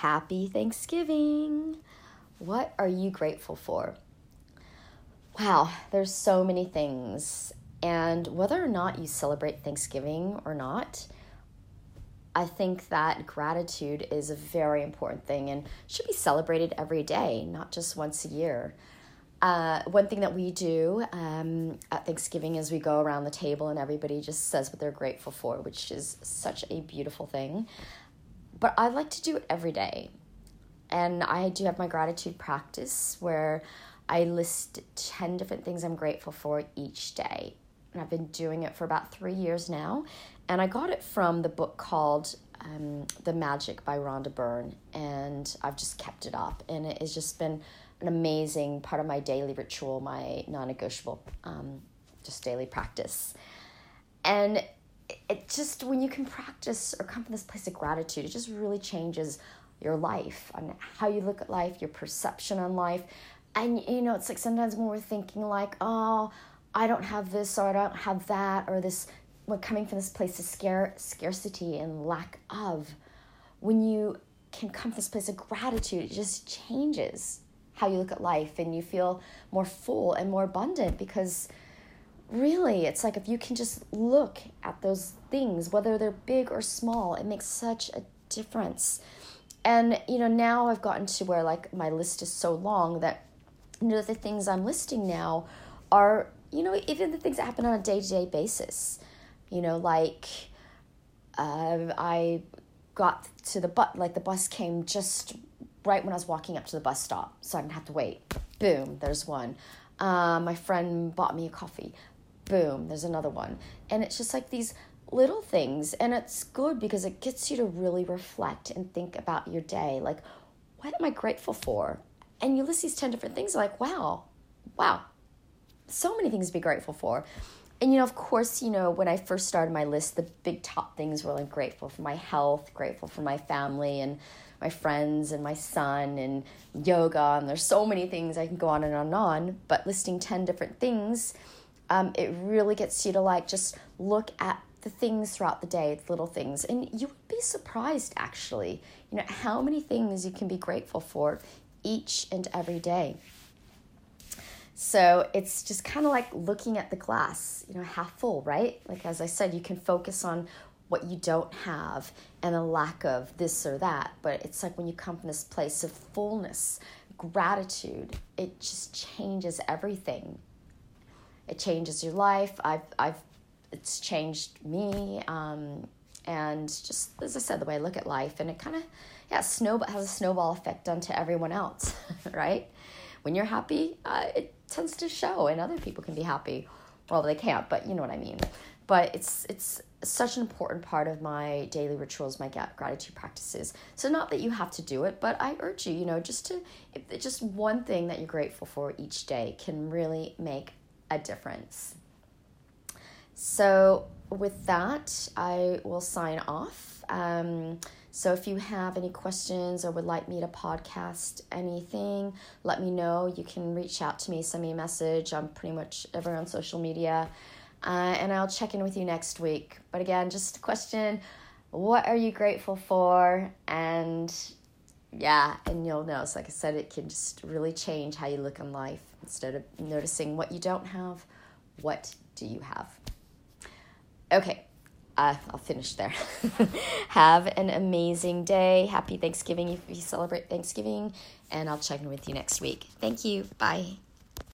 Happy Thanksgiving! What are you grateful for? Wow, there's so many things. And whether or not you celebrate Thanksgiving or not, I think that gratitude is a very important thing and should be celebrated every day, not just once a year. Uh, one thing that we do um, at Thanksgiving is we go around the table and everybody just says what they're grateful for, which is such a beautiful thing. But I like to do it every day. And I do have my gratitude practice where I list 10 different things I'm grateful for each day. And I've been doing it for about three years now. And I got it from the book called um, The Magic by Rhonda Byrne. And I've just kept it up. And it has just been an amazing part of my daily ritual, my non negotiable, um, just daily practice. And it just, when you can practice or come from this place of gratitude, it just really changes your life and how you look at life, your perception on life. And, you know, it's like sometimes when we're thinking, like, oh, I don't have this or I don't have that, or this, we're coming from this place of scare, scarcity and lack of. When you can come from this place of gratitude, it just changes how you look at life and you feel more full and more abundant because really it's like if you can just look at those things whether they're big or small it makes such a difference and you know now i've gotten to where like my list is so long that you know the things i'm listing now are you know even the things that happen on a day-to-day basis you know like uh, i got to the bus like the bus came just right when I was walking up to the bus stop, so I didn't have to wait. Boom, there's one. Uh, my friend bought me a coffee. Boom, there's another one. And it's just like these little things. And it's good because it gets you to really reflect and think about your day. Like, what am I grateful for? And you list these 10 different things, like, wow, wow, so many things to be grateful for. And, you know, of course, you know, when I first started my list, the big top things were like grateful for my health, grateful for my family, and my friends and my son and yoga and there's so many things I can go on and on and on but listing 10 different things um, it really gets you to like just look at the things throughout the day the little things and you would be surprised actually you know how many things you can be grateful for each and every day so it's just kind of like looking at the glass, you know, half full, right? Like as I said, you can focus on what you don't have and a lack of this or that. But it's like when you come from this place of fullness, gratitude, it just changes everything. It changes your life. I've, I've, it's changed me. Um, and just as I said, the way I look at life, and it kind of, yeah, snowball has a snowball effect onto everyone else, right? When you're happy, uh, it tends to show, and other people can be happy. Well, they can't, but you know what I mean. But it's it's such an important part of my daily rituals, my gratitude practices. So not that you have to do it, but I urge you, you know, just to just one thing that you're grateful for each day can really make a difference. So with that, I will sign off. Um, so if you have any questions or would like me to podcast anything, let me know. You can reach out to me, send me a message. I'm pretty much everywhere on social media. Uh, and I'll check in with you next week. But again, just a question what are you grateful for? And yeah, and you'll. So, like I said, it can just really change how you look on life. Instead of noticing what you don't have, what do you have? Okay, uh, I'll finish there. have an amazing day. Happy Thanksgiving if you celebrate Thanksgiving. And I'll check in with you next week. Thank you. Bye.